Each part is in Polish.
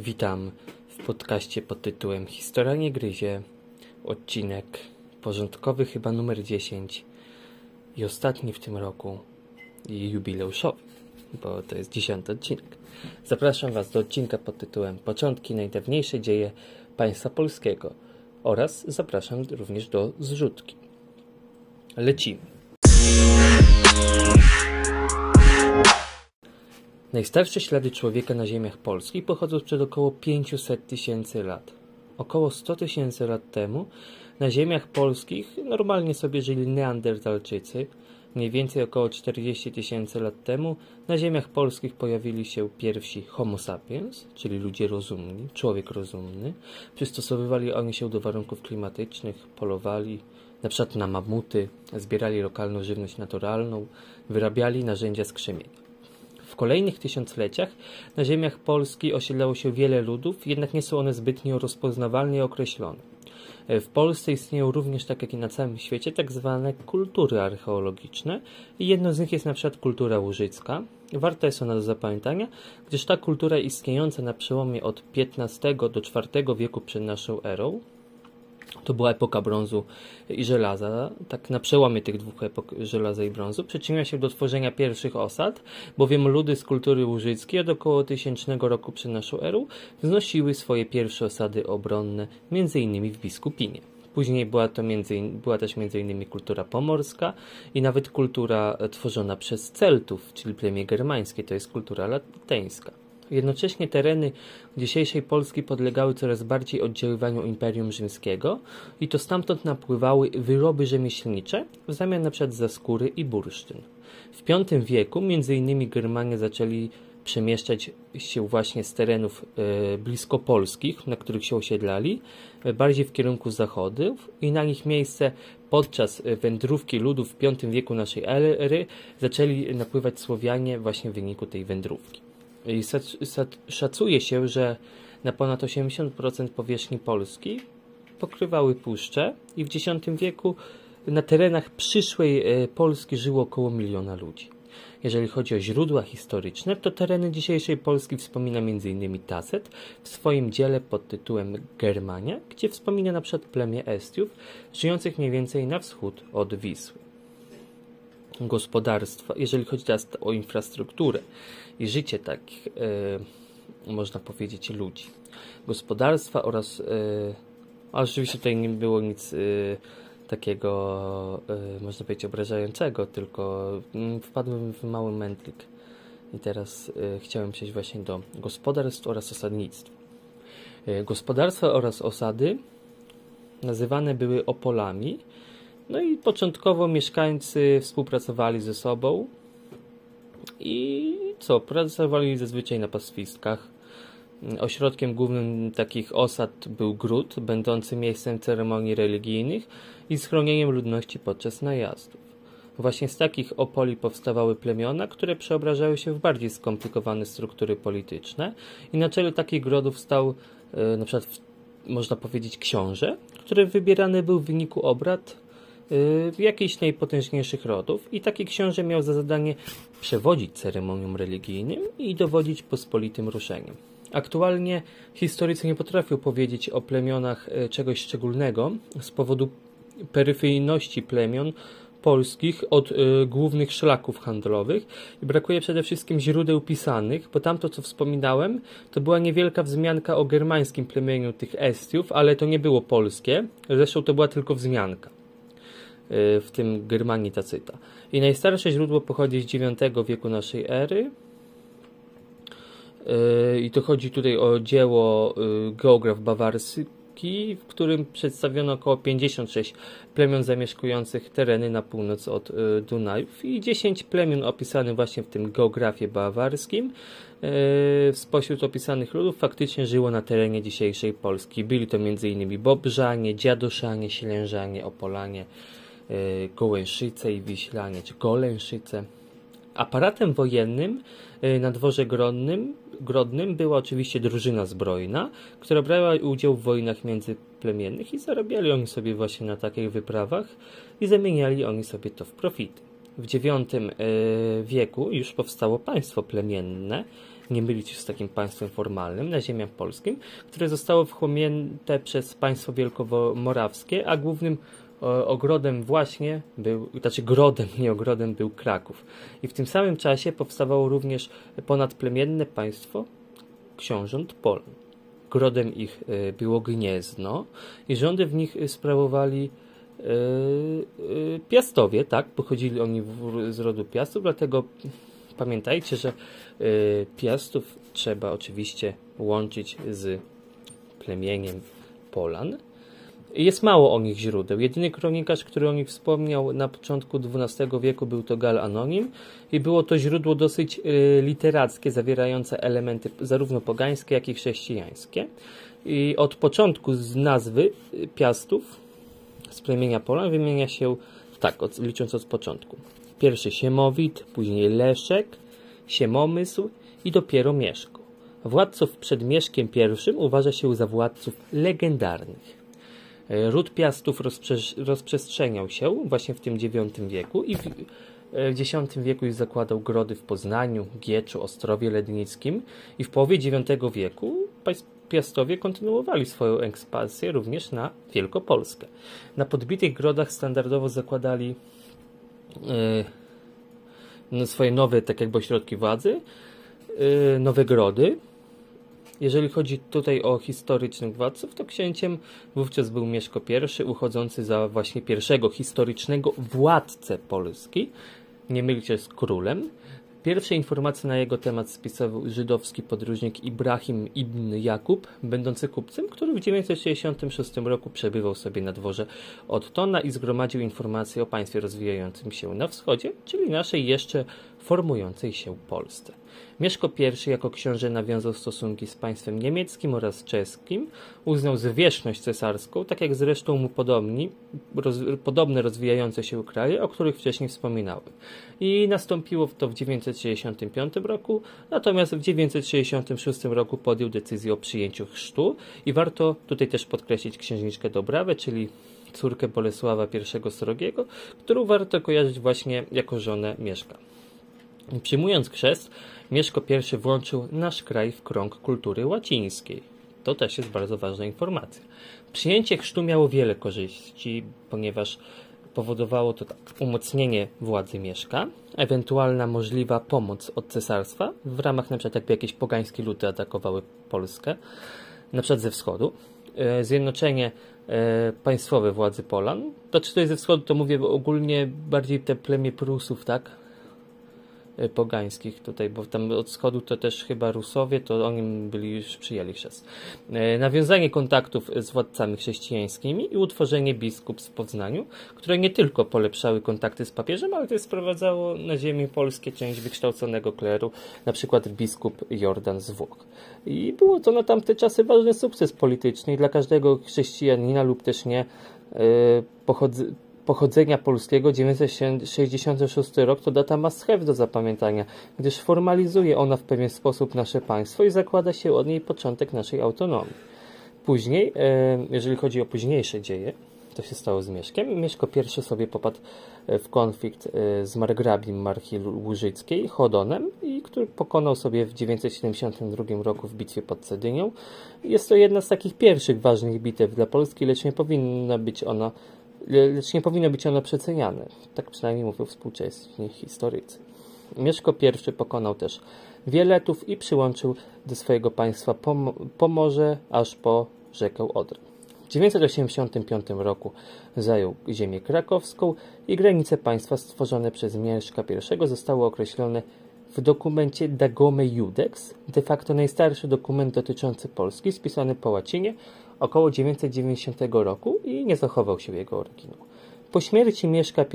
Witam w podcaście pod tytułem Historia nie gryzie, odcinek porządkowy chyba numer 10 i ostatni w tym roku i jubileuszowy, bo to jest dziesiąty odcinek. Zapraszam Was do odcinka pod tytułem Początki najdawniejsze dzieje państwa polskiego oraz zapraszam również do zrzutki. Lecimy. Najstarsze ślady człowieka na ziemiach polskich pochodzą sprzed około 500 tysięcy lat. Około 100 tysięcy lat temu na ziemiach polskich normalnie sobie żyli neandertalczycy. Mniej więcej około 40 tysięcy lat temu na ziemiach polskich pojawili się pierwsi homo sapiens, czyli ludzie rozumni, człowiek rozumny. Przystosowywali oni się do warunków klimatycznych, polowali, na przykład na mamuty, zbierali lokalną żywność naturalną, wyrabiali narzędzia z krzemienia. W kolejnych tysiącleciach na ziemiach Polski osiedlało się wiele ludów, jednak nie są one zbytnio rozpoznawalne i określone. W Polsce istnieją również, tak jak i na całym świecie, tak zwane kultury archeologiczne i jedną z nich jest na przykład kultura łużycka. Warta jest ona do zapamiętania, gdyż ta kultura istniejąca na przełomie od XV do IV wieku przed naszą erą to była epoka brązu i żelaza. Tak na przełomie tych dwóch epok żelaza i brązu przyczyniła się do tworzenia pierwszych osad, bowiem ludy z kultury łużyckiej od około 1000 roku przed naszą erą wznosiły swoje pierwsze osady obronne, m.in. w Biskupinie. Później była, to między, była też m.in. kultura pomorska i nawet kultura tworzona przez Celtów, czyli plemię germańskie, to jest kultura latyńska. Jednocześnie tereny dzisiejszej Polski podlegały coraz bardziej oddziaływaniu Imperium Rzymskiego i to stamtąd napływały wyroby rzemieślnicze w zamian np. za skóry i bursztyn. W V wieku m.in. Germanie zaczęli przemieszczać się właśnie z terenów e, blisko polskich, na których się osiedlali, e, bardziej w kierunku zachodów i na nich miejsce podczas wędrówki ludów w V wieku naszej ery zaczęli napływać Słowianie właśnie w wyniku tej wędrówki. Szacuje się, że na ponad 80% powierzchni Polski pokrywały puszcze i w X wieku na terenach przyszłej e, Polski żyło około miliona ludzi. Jeżeli chodzi o źródła historyczne, to tereny dzisiejszej Polski wspomina m.in. Tacet w swoim dziele pod tytułem Germania, gdzie wspomina na przykład plemię Estiów, żyjących mniej więcej na wschód od Wisły gospodarstwa, jeżeli chodzi teraz o infrastrukturę i życie takich, e, można powiedzieć, ludzi. Gospodarstwa oraz, e, a oczywiście tutaj nie było nic e, takiego, można powiedzieć, obrażającego, tylko mm, wpadłem w mały mętlik i teraz chciałem przejść właśnie do gospodarstw oraz osadnictwa. Gospodarstwa oraz osady nazywane były opolami, no i początkowo mieszkańcy współpracowali ze sobą i co, pracowali zazwyczaj na pastwiskach. Ośrodkiem głównym takich osad był gród, będący miejscem ceremonii religijnych i schronieniem ludności podczas najazdów. Właśnie z takich opoli powstawały plemiona, które przeobrażały się w bardziej skomplikowane struktury polityczne i na czele takich grodów stał e, na przykład można powiedzieć książę, który wybierany był w wyniku obrad Y, jakichś najpotężniejszych rodów i taki książę miał za zadanie przewodzić ceremoniom religijnym i dowodzić pospolitym ruszeniem. Aktualnie historycy nie potrafią powiedzieć o plemionach y, czegoś szczególnego z powodu peryfyjności plemion polskich od y, głównych szlaków handlowych i brakuje przede wszystkim źródeł pisanych, bo tamto co wspominałem to była niewielka wzmianka o germańskim plemieniu tych Estiów, ale to nie było polskie, zresztą to była tylko wzmianka. Y, w tym Germanii Tacyta. I najstarsze źródło pochodzi z IX wieku naszej ery. Y, I to chodzi tutaj o dzieło y, geograf bawarski, w którym przedstawiono około 56 plemion zamieszkujących tereny na północ od Dunajów i 10 plemion opisanych właśnie w tym geografie bawarskim. Spośród opisanych ludów faktycznie żyło na terenie dzisiejszej Polski. Byli to m.in. Bobrzanie, Dziadoszanie, Ślężanie, Opolanie, Gołęszyce i Wiślanie, czy Golęszyce. Aparatem wojennym y, na dworze Grodnym, Grodnym była oczywiście drużyna zbrojna, która brała udział w wojnach międzyplemiennych i zarabiali oni sobie właśnie na takich wyprawach i zamieniali oni sobie to w profity. W IX y, wieku już powstało państwo plemienne, nie mylić się z takim państwem formalnym na ziemiach polskim, które zostało wchłonięte przez państwo wielkomorawskie, a głównym ogrodem właśnie był, znaczy grodem, nie ogrodem był Kraków. I w tym samym czasie powstawało również ponadplemienne państwo książąt Polan. Grodem ich e, było Gniezno i rządy w nich sprawowali e, e, Piastowie, tak, pochodzili oni z rodu Piastów, dlatego pamiętajcie, że Piastów trzeba oczywiście łączyć z plemieniem Polan. Jest mało o nich źródeł. Jedyny kronikarz, który o nich wspomniał na początku XII wieku był to Gal Anonim i było to źródło dosyć y, literackie, zawierające elementy zarówno pogańskie, jak i chrześcijańskie. I od początku z nazwy y, Piastów z plemienia Polan wymienia się tak, od, licząc od początku. Pierwszy Siemowit, później Leszek, Siemomysł i dopiero Mieszko. Władców przed Mieszkiem I uważa się za władców legendarnych. E, ród Piastów rozprze rozprzestrzeniał się właśnie w tym IX wieku i w, e, X wieku już zakładał grody w Poznaniu, Gieczu, Ostrowie Lednickim i w połowie IX wieku Piastowie kontynuowali swoją ekspansję również na Wielkopolskę. Na podbitych grodach standardowo zakładali yy, swoje nowe, tak jakby ośrodki władzy, yy, nowe grody, jeżeli chodzi tutaj o historycznych władców, to księciem wówczas był Mieszko I, uchodzący za właśnie pierwszego historycznego władcę Polski. Nie mylcie z królem. Pierwsze informacje na jego temat spisował żydowski podróżnik Ibrahim ibn Jakub, będący kupcem, który w 966 roku przebywał sobie na dworze Ottona i zgromadził informacje o państwie rozwijającym się na wschodzie, czyli naszej jeszcze formującej się Polsce. Mieszko I jako książę nawiązał stosunki z państwem niemieckim oraz czeskim, uznał zwierzchność cesarską, tak jak zresztą mu podobni, roz, podobne rozwijające się kraje, o których wcześniej wspominałem. I nastąpiło to w 965 roku, natomiast w 966 roku podjął decyzję o przyjęciu chrztu i warto tutaj też podkreślić księżniczkę Dobrawę, czyli córkę Bolesława I Srogiego, którą warto kojarzyć właśnie jako żonę Mieszka. Przyjmując chrzest, Mieszko I włączył nasz kraj w krąg kultury łacińskiej. To też jest bardzo ważna informacja. Przyjęcie chrztu miało wiele korzyści, ponieważ powodowało to tak, umocnienie władzy Mieszka, ewentualna możliwa pomoc od cesarstwa w ramach np. jakby jakieś pogańskie ludy atakowały Polskę, np. ze wschodu, e, zjednoczenie e, państwowe władzy Polan. To czy to jest ze wschodu, to mówię ogólnie bardziej te plemię Prusów, tak? Y, pogańskich tutaj, bo tam od wschodu to też chyba Rusowie, to oni byli już przyjęli chrzest. Y, nawiązanie kontaktów z władcami chrześcijańskimi i utworzenie biskup w Poznaniu, które nie tylko polepszały kontakty z papieżem, ale też sprowadzało na ziemię polskie część wykształconego kleru, na przykład biskup Jordan z Włoch. I było to na tamte czasy ważny sukces polityczny dla każdego chrześcijanina lub też nie y, pochodzi pochodzenia polskiego 966 rok to data have do zapamiętania, gdyż formalizuje ona w pewien sposób nasze państwo i zakłada się od niej początek naszej autonomii. Później, e, jeżeli chodzi o późniejsze dzieje, to się stało z Mieszkiem. Mieszko I sobie popadł e, w konflikt e, z margrabim marki Łużyckiej, Chodonem, i który pokonał sobie w 972 roku w bitwie pod Cedynią. Jest to jedna z takich pierwszych ważnych bitew dla Polski, lecz nie powinna być ona lecz nie powinno być ono przeceniane. Tak przynajmniej mówią współczesni historycy. Mieszko I pokonał też Wieletów i przyłączył do swojego państwa Pom Pomorze aż po rzekę Odrę. W 985 roku zajął ziemię krakowską i granice państwa stworzone przez Mieszka I zostały określone w dokumencie Dagome Judex, de facto najstarszy dokument dotyczący Polski, spisany po łacinie około 990 roku i nie zachował się jego oryginał. Po śmierci Mieszka I,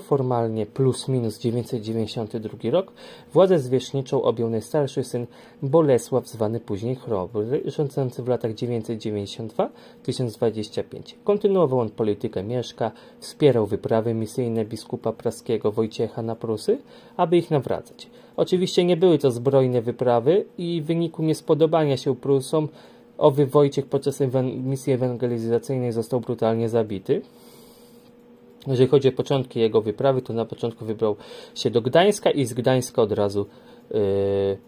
formalnie plus minus 992 rok, władzę zwierzchniczą objął najstarszy syn Bolesław, zwany później Chrobry, rządzący w latach 992-1025. Kontynuował on politykę Mieszka, wspierał wyprawy misyjne biskupa praskiego Wojciecha na Prusy, aby ich nawracać. Oczywiście nie były to zbrojne wyprawy i w wyniku niespodobania się Prusom owy Wojciech podczas misji ewangelizacyjnej został brutalnie zabity. Jeżeli chodzi o początki jego wyprawy, to na początku wybrał się do Gdańska i z Gdańska od razu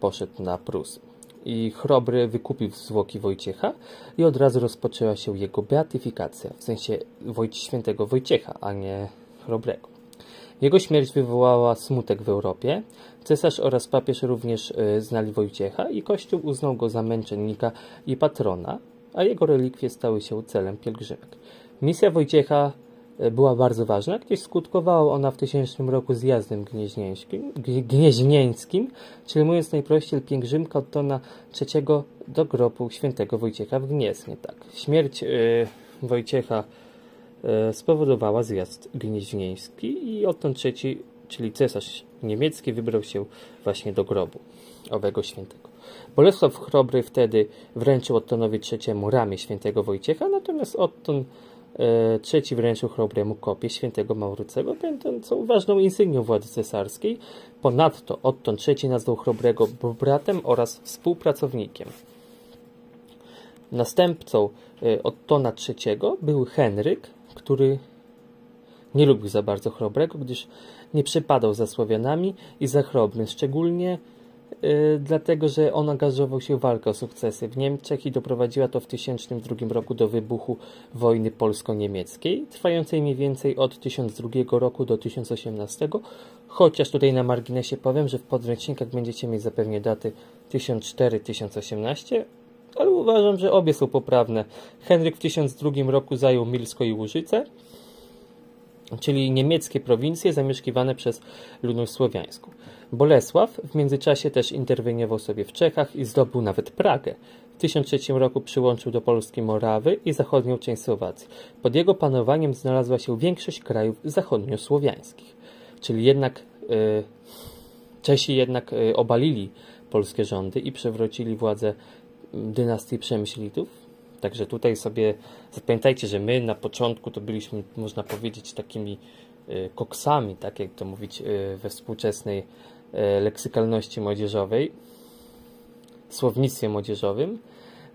poszedł na Prusy. I Chrobry wykupił zwłoki Wojciecha i od razu rozpoczęła się jego beatyfikacja, w sensie Wojc świętego Wojciecha, a nie Chrobrego. Jego śmierć wywołała smutek w Europie. Cesarz oraz papież również y, znali Wojciecha i Kościół uznał go za męczennika i patrona, a jego relikwie stały się celem pielgrzymek. Misja Wojciecha y, była bardzo ważna, gdyż skutkowała ona w tysięcznym roku zjazdem gnieźnieńskim, gnieźnieńskim czyli mówiąc najprościej pielgrzymka od Tona III do grobu świętego Wojciecha w Gnieznie. Tak. Śmierć y, Wojciecha spowodowała zjazd gnieźnieński i odtąd III, czyli cesarz niemiecki, wybrał się właśnie do grobu owego świętego. Bolesław Chrobry wtedy wręczył Ottonowi III ramię świętego Wojciecha, natomiast Otton e, III wręczył Chrobremu kopię świętego Maurycego, będącą ważną insygnią władzy cesarskiej. Ponadto Otton III nazwał Chrobrego bratem oraz współpracownikiem. Następcą e, Ottona III był Henryk, który nie lubił za bardzo Chrobrego, gdyż nie przypadał za Słowianami i za Chrobrym, szczególnie Yy, dlatego że on angażował się w walkę o sukcesy w Niemczech i doprowadziła to w 1002 roku do wybuchu wojny polsko-niemieckiej, trwającej mniej więcej od 1002 roku do 1018, chociaż tutaj na marginesie powiem, że w podręcznikach będziecie mieć zapewne daty 1004-1018, ale uważam, że obie są poprawne. Henryk w 1002 roku zajął Milsko i Łużyce, czyli niemieckie prowincje zamieszkiwane przez ludność słowiańską. Bolesław w międzyczasie też interweniował sobie w Czechach i zdobył nawet Pragę. W 1003 roku przyłączył do Polski Morawy i zachodnią część Słowacji. Pod jego panowaniem znalazła się większość krajów zachodniosłowiańskich. Czyli jednak yy, Czesi jednak yy, obalili polskie rządy i przewrócili władzę dynastii Przemyślitów. Także tutaj sobie zapamiętajcie, że my na początku to byliśmy, można powiedzieć, takimi y, koksami, tak jak to mówić y, we współczesnej E, leksykalności młodzieżowej, słownictwie młodzieżowym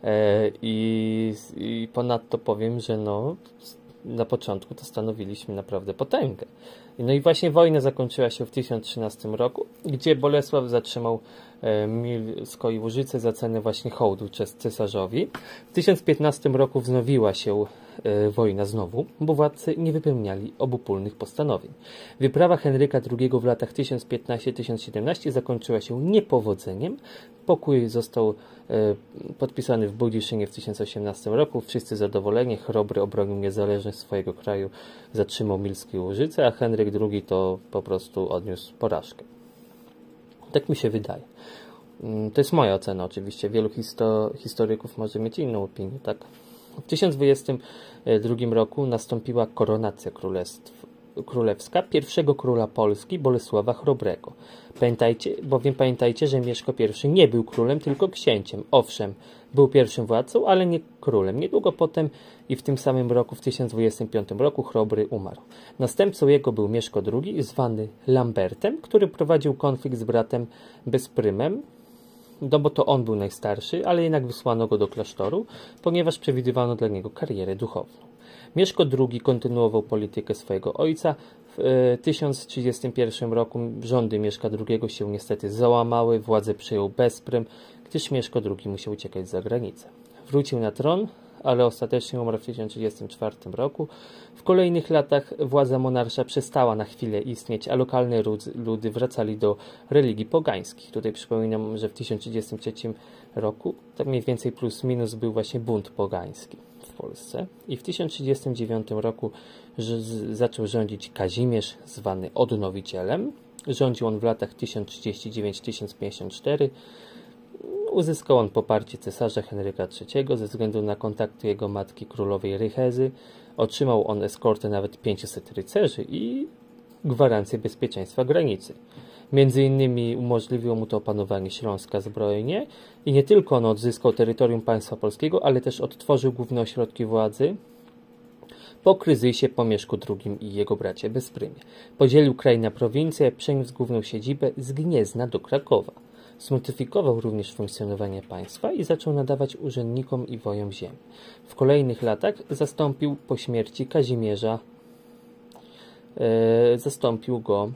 e, i, i ponadto powiem, że no, na początku to stanowiliśmy naprawdę potęgę. No i właśnie wojna zakończyła się w 1013 roku, gdzie Bolesław zatrzymał e, Milsko i Łużyce za cenę właśnie hołdu cesarzowi. W 1015 roku wznowiła się e, wojna znowu, bo władcy nie wypełniali obopólnych postanowień. Wyprawa Henryka II w latach 1015-1017 zakończyła się niepowodzeniem. Pokój został e, podpisany w Budziszynie w 1018 roku. Wszyscy zadowoleni. Chrobry obronił niezależność swojego kraju, zatrzymał Milskie Łużyce, a Henryk II to po prostu odniósł porażkę. Tak mi się wydaje. Mm, to jest moja ocena oczywiście. Wielu histo historyków może mieć inną opinię, tak? W 1022 roku nastąpiła koronacja królestw, królewska pierwszego króla Polski Bolesława Chrobrego. Pamiętajcie, bowiem pamiętajcie, że Mieszko I nie był królem, tylko księciem. Owszem, był pierwszym władcą, ale nie królem. Niedługo potem i w tym samym roku, w 1025 roku, Chrobry umarł. Następcą jego był Mieszko II, zwany Lambertem, który prowadził konflikt z bratem Bezprymem, no bo to on był najstarszy, ale jednak wysłano go do klasztoru, ponieważ przewidywano dla niego karierę duchowną. Mieszko II kontynuował politykę swojego ojca. W 1031 e, roku rządy Mieszka II się niestety załamały, władzę przejął Bezprym, gdyż Mieszko II musiał uciekać za granicę. Wrócił na tron, ale ostatecznie umarł w 1034 roku. W kolejnych latach władza monarcza przestała na chwilę istnieć, a lokalne ludy wracali do religii pogańskich. Tutaj przypominam, że w 1033 roku, tak mniej więcej plus minus, był właśnie bunt pogański w Polsce. I w 1039 roku zaczął rządzić Kazimierz, zwany Odnowicielem. Rządził on w latach 1039-1054 Uzyskał on poparcie cesarza Henryka III ze względu na kontakty jego matki królowej Rychezy. Otrzymał on eskortę nawet 500 rycerzy i gwarancję bezpieczeństwa granicy. Między innymi umożliwiło mu to opanowanie Śląska zbrojnie i nie tylko on odzyskał terytorium państwa polskiego, ale też odtworzył główne ośrodki władzy po kryzysie po Mieszku II i jego bracie Bezprymie. Podzielił kraj na prowincje, przeniósł główną siedzibę z Gniezna do Krakowa. Zmodyfikował również funkcjonowanie państwa i zaczął nadawać urzędnikom i wojom ziemi. W kolejnych latach zastąpił po śmierci Kazimierza, e, zastąpił go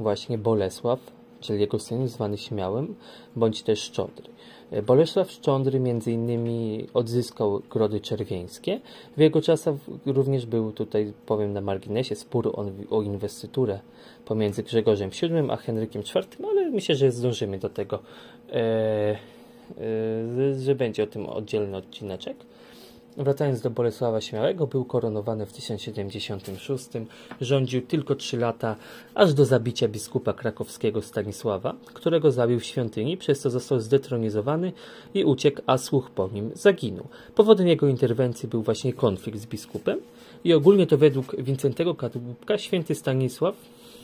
właśnie Bolesław czyli jego syn zwany Śmiałym, bądź też Szczodry. Bolesław Szcządry m.in. odzyskał Grody Czerwieńskie. W jego czasach również był tutaj, powiem na marginesie, spór o, o inwestyturę pomiędzy Grzegorzem VII a Henrykiem IV, ale myślę, że zdążymy do tego, e, e, że będzie o tym oddzielny odcineczek. Wracając do Bolesława Śmiałego, był koronowany w 1076, rządził tylko 3 lata, aż do zabicia biskupa krakowskiego Stanisława, którego zabił w świątyni, przez co został zdetronizowany i uciekł, a słuch po nim zaginął. Powodem jego interwencji był właśnie konflikt z biskupem i ogólnie to według Wincentego Kadłubka święty Stanisław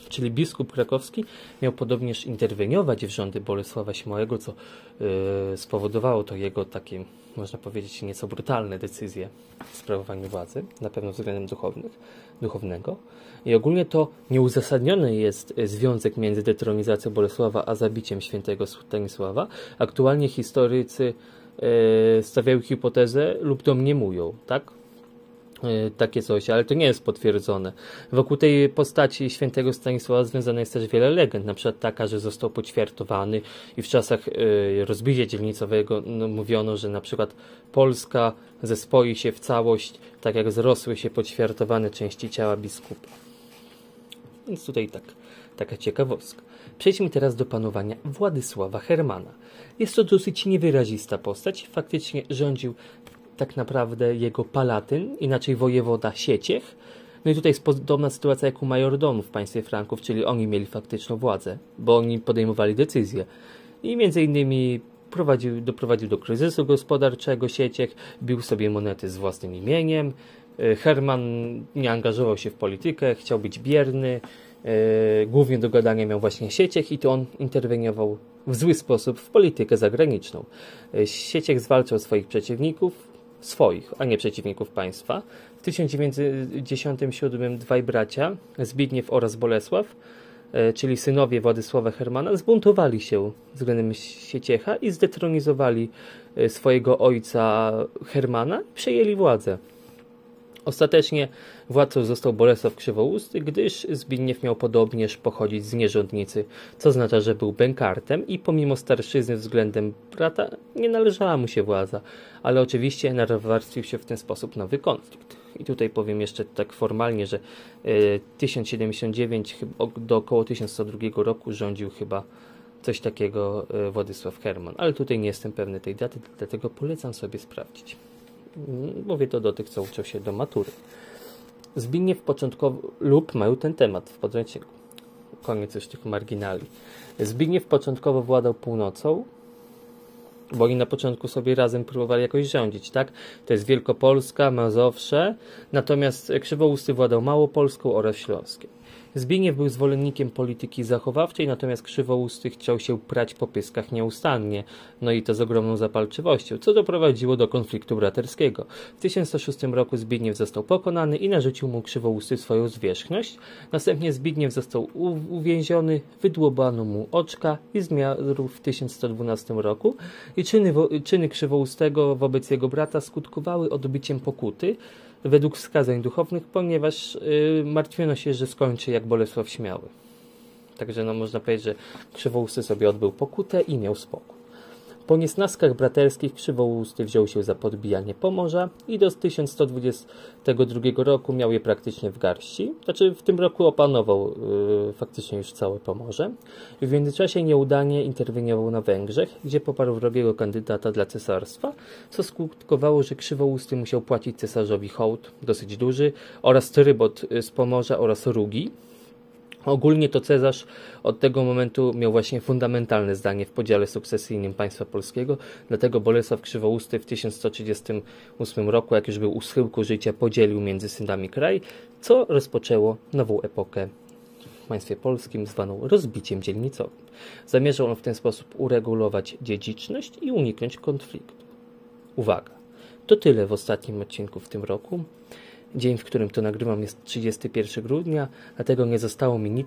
czyli biskup krakowski, miał podobnież interweniować w rządy Bolesława Śmałego, co yy, spowodowało to jego takie, można powiedzieć, nieco brutalne decyzje w sprawowaniu władzy, na pewno względem duchownych, duchownego. I ogólnie to nieuzasadniony jest związek między detronizacją Bolesława a zabiciem świętego Stanisława. Aktualnie historycy yy, stawiają hipotezę lub domniemują, tak? E, takie coś, ale to nie jest potwierdzone. Wokół tej postaci świętego Stanisława związane jest też wiele legend, na przykład taka, że został poćwiartowany i w czasach y, rozbicia dzielnicowego no, mówiono, że na przykład Polska zespoi się w całość, tak jak zrosły się poćwiartowane części ciała biskupa. Więc tutaj tak, taka ciekawostka. Przejdźmy teraz do panowania Władysława Hermana. Jest to dosyć niewyrazista postać. Faktycznie rządził tak naprawdę jego palatyn, inaczej wojewoda Sieciech. No i tutaj jest podobna sytuacja jak u majordomów w państwie Franków, czyli oni mieli faktyczną władzę, bo oni podejmowali decyzje. I między innymi prowadził, doprowadził do kryzysu gospodarczego Sieciech, bił sobie monety z własnym imieniem. E, Herman nie angażował się w politykę, chciał być bierny. E, głównie do gadania miał właśnie Sieciech i to on interweniował w zły sposób w politykę zagraniczną. E, Sieciech zwalczał swoich przeciwników, swoich, a nie przeciwników państwa. W 1917 dwaj bracia, Zbigniew oraz Bolesław, e, czyli synowie Władysława Hermana, zbuntowali się względem Sieciecha i zdetronizowali e, swojego ojca Hermana i przejęli władzę. Ostatecznie władcą został Bolesław Krzywousty, gdyż Zbigniew miał podobnież pochodzić z nierządnicy, co oznacza, że był bękartem i pomimo starszyzny względem brata nie należała mu się władza, ale oczywiście nawarstwił się w ten sposób nowy konflikt. I tutaj powiem jeszcze tak formalnie, że 1079 e, do około 1102 roku rządził chyba coś takiego e, Władysław Herman, ale tutaj nie jestem pewny tej daty, dlatego polecam sobie sprawdzić. Mówię to do tych, co uczą się do matury. Zbigniew początkowo lub mają ten temat w podręczniku. Koniec już tych marginali. Zbigniew początkowo władał północą, bo oni na początku sobie razem próbowali jakoś rządzić, tak? To jest Wielkopolska, Mazowsze, natomiast Krzywousty władał Małopolską oraz Śląskiem. Zbigniew był zwolennikiem polityki zachowawczej, natomiast Krzywousty chciał się prać po pyskach nieustannie, no i to z ogromną zapalczywością, co doprowadziło do konfliktu braterskiego. W 1106 roku Zbigniew został pokonany i narzucił mu Krzywousty swoją zwierzchność. Następnie Zbigniew został uwięziony, wydłubano mu oczka i zmiarł w 1112 roku i czyny, czyny Krzywoustego wobec jego brata skutkowały odbyciem pokuty, według wskazań duchownych, ponieważ y, martwiono się, że skończy jak Bolesław Śmiały. Także no, można powiedzieć, że Krzywousty sobie odbył pokutę i miał spokój. Po niesnaskach braterskich Krzywousty wziął się za podbijanie Pomorza i do 1122 roku miał je praktycznie w garści. Znaczy w tym roku opanował yy, faktycznie już całe Pomorze. W międzyczasie nieudanie interweniował na Węgrzech, gdzie poparł wrogiego kandydata dla cesarstwa, co skutkowało, że Krzywousty musiał płacić cesarzowi hołd, dosyć duży, oraz trybot z Pomorza oraz Rugi, Ogólnie to Cezarz od tego momentu miał właśnie fundamentalne zdanie w podziale sukcesyjnym państwa polskiego, dlatego Bolesław Krzywousty w 1138 roku, jak już był u schyłku życia, podzielił między synami kraj, co rozpoczęło nową epokę w państwie polskim zwaną rozbiciem dzielnicowym. Zamierzał on w ten sposób uregulować dziedziczność i uniknąć konfliktu. Uwaga! To tyle w ostatnim odcinku w tym roku. Dzień, w którym to nagrywam jest 31 grudnia, dlatego nie zostało mi nic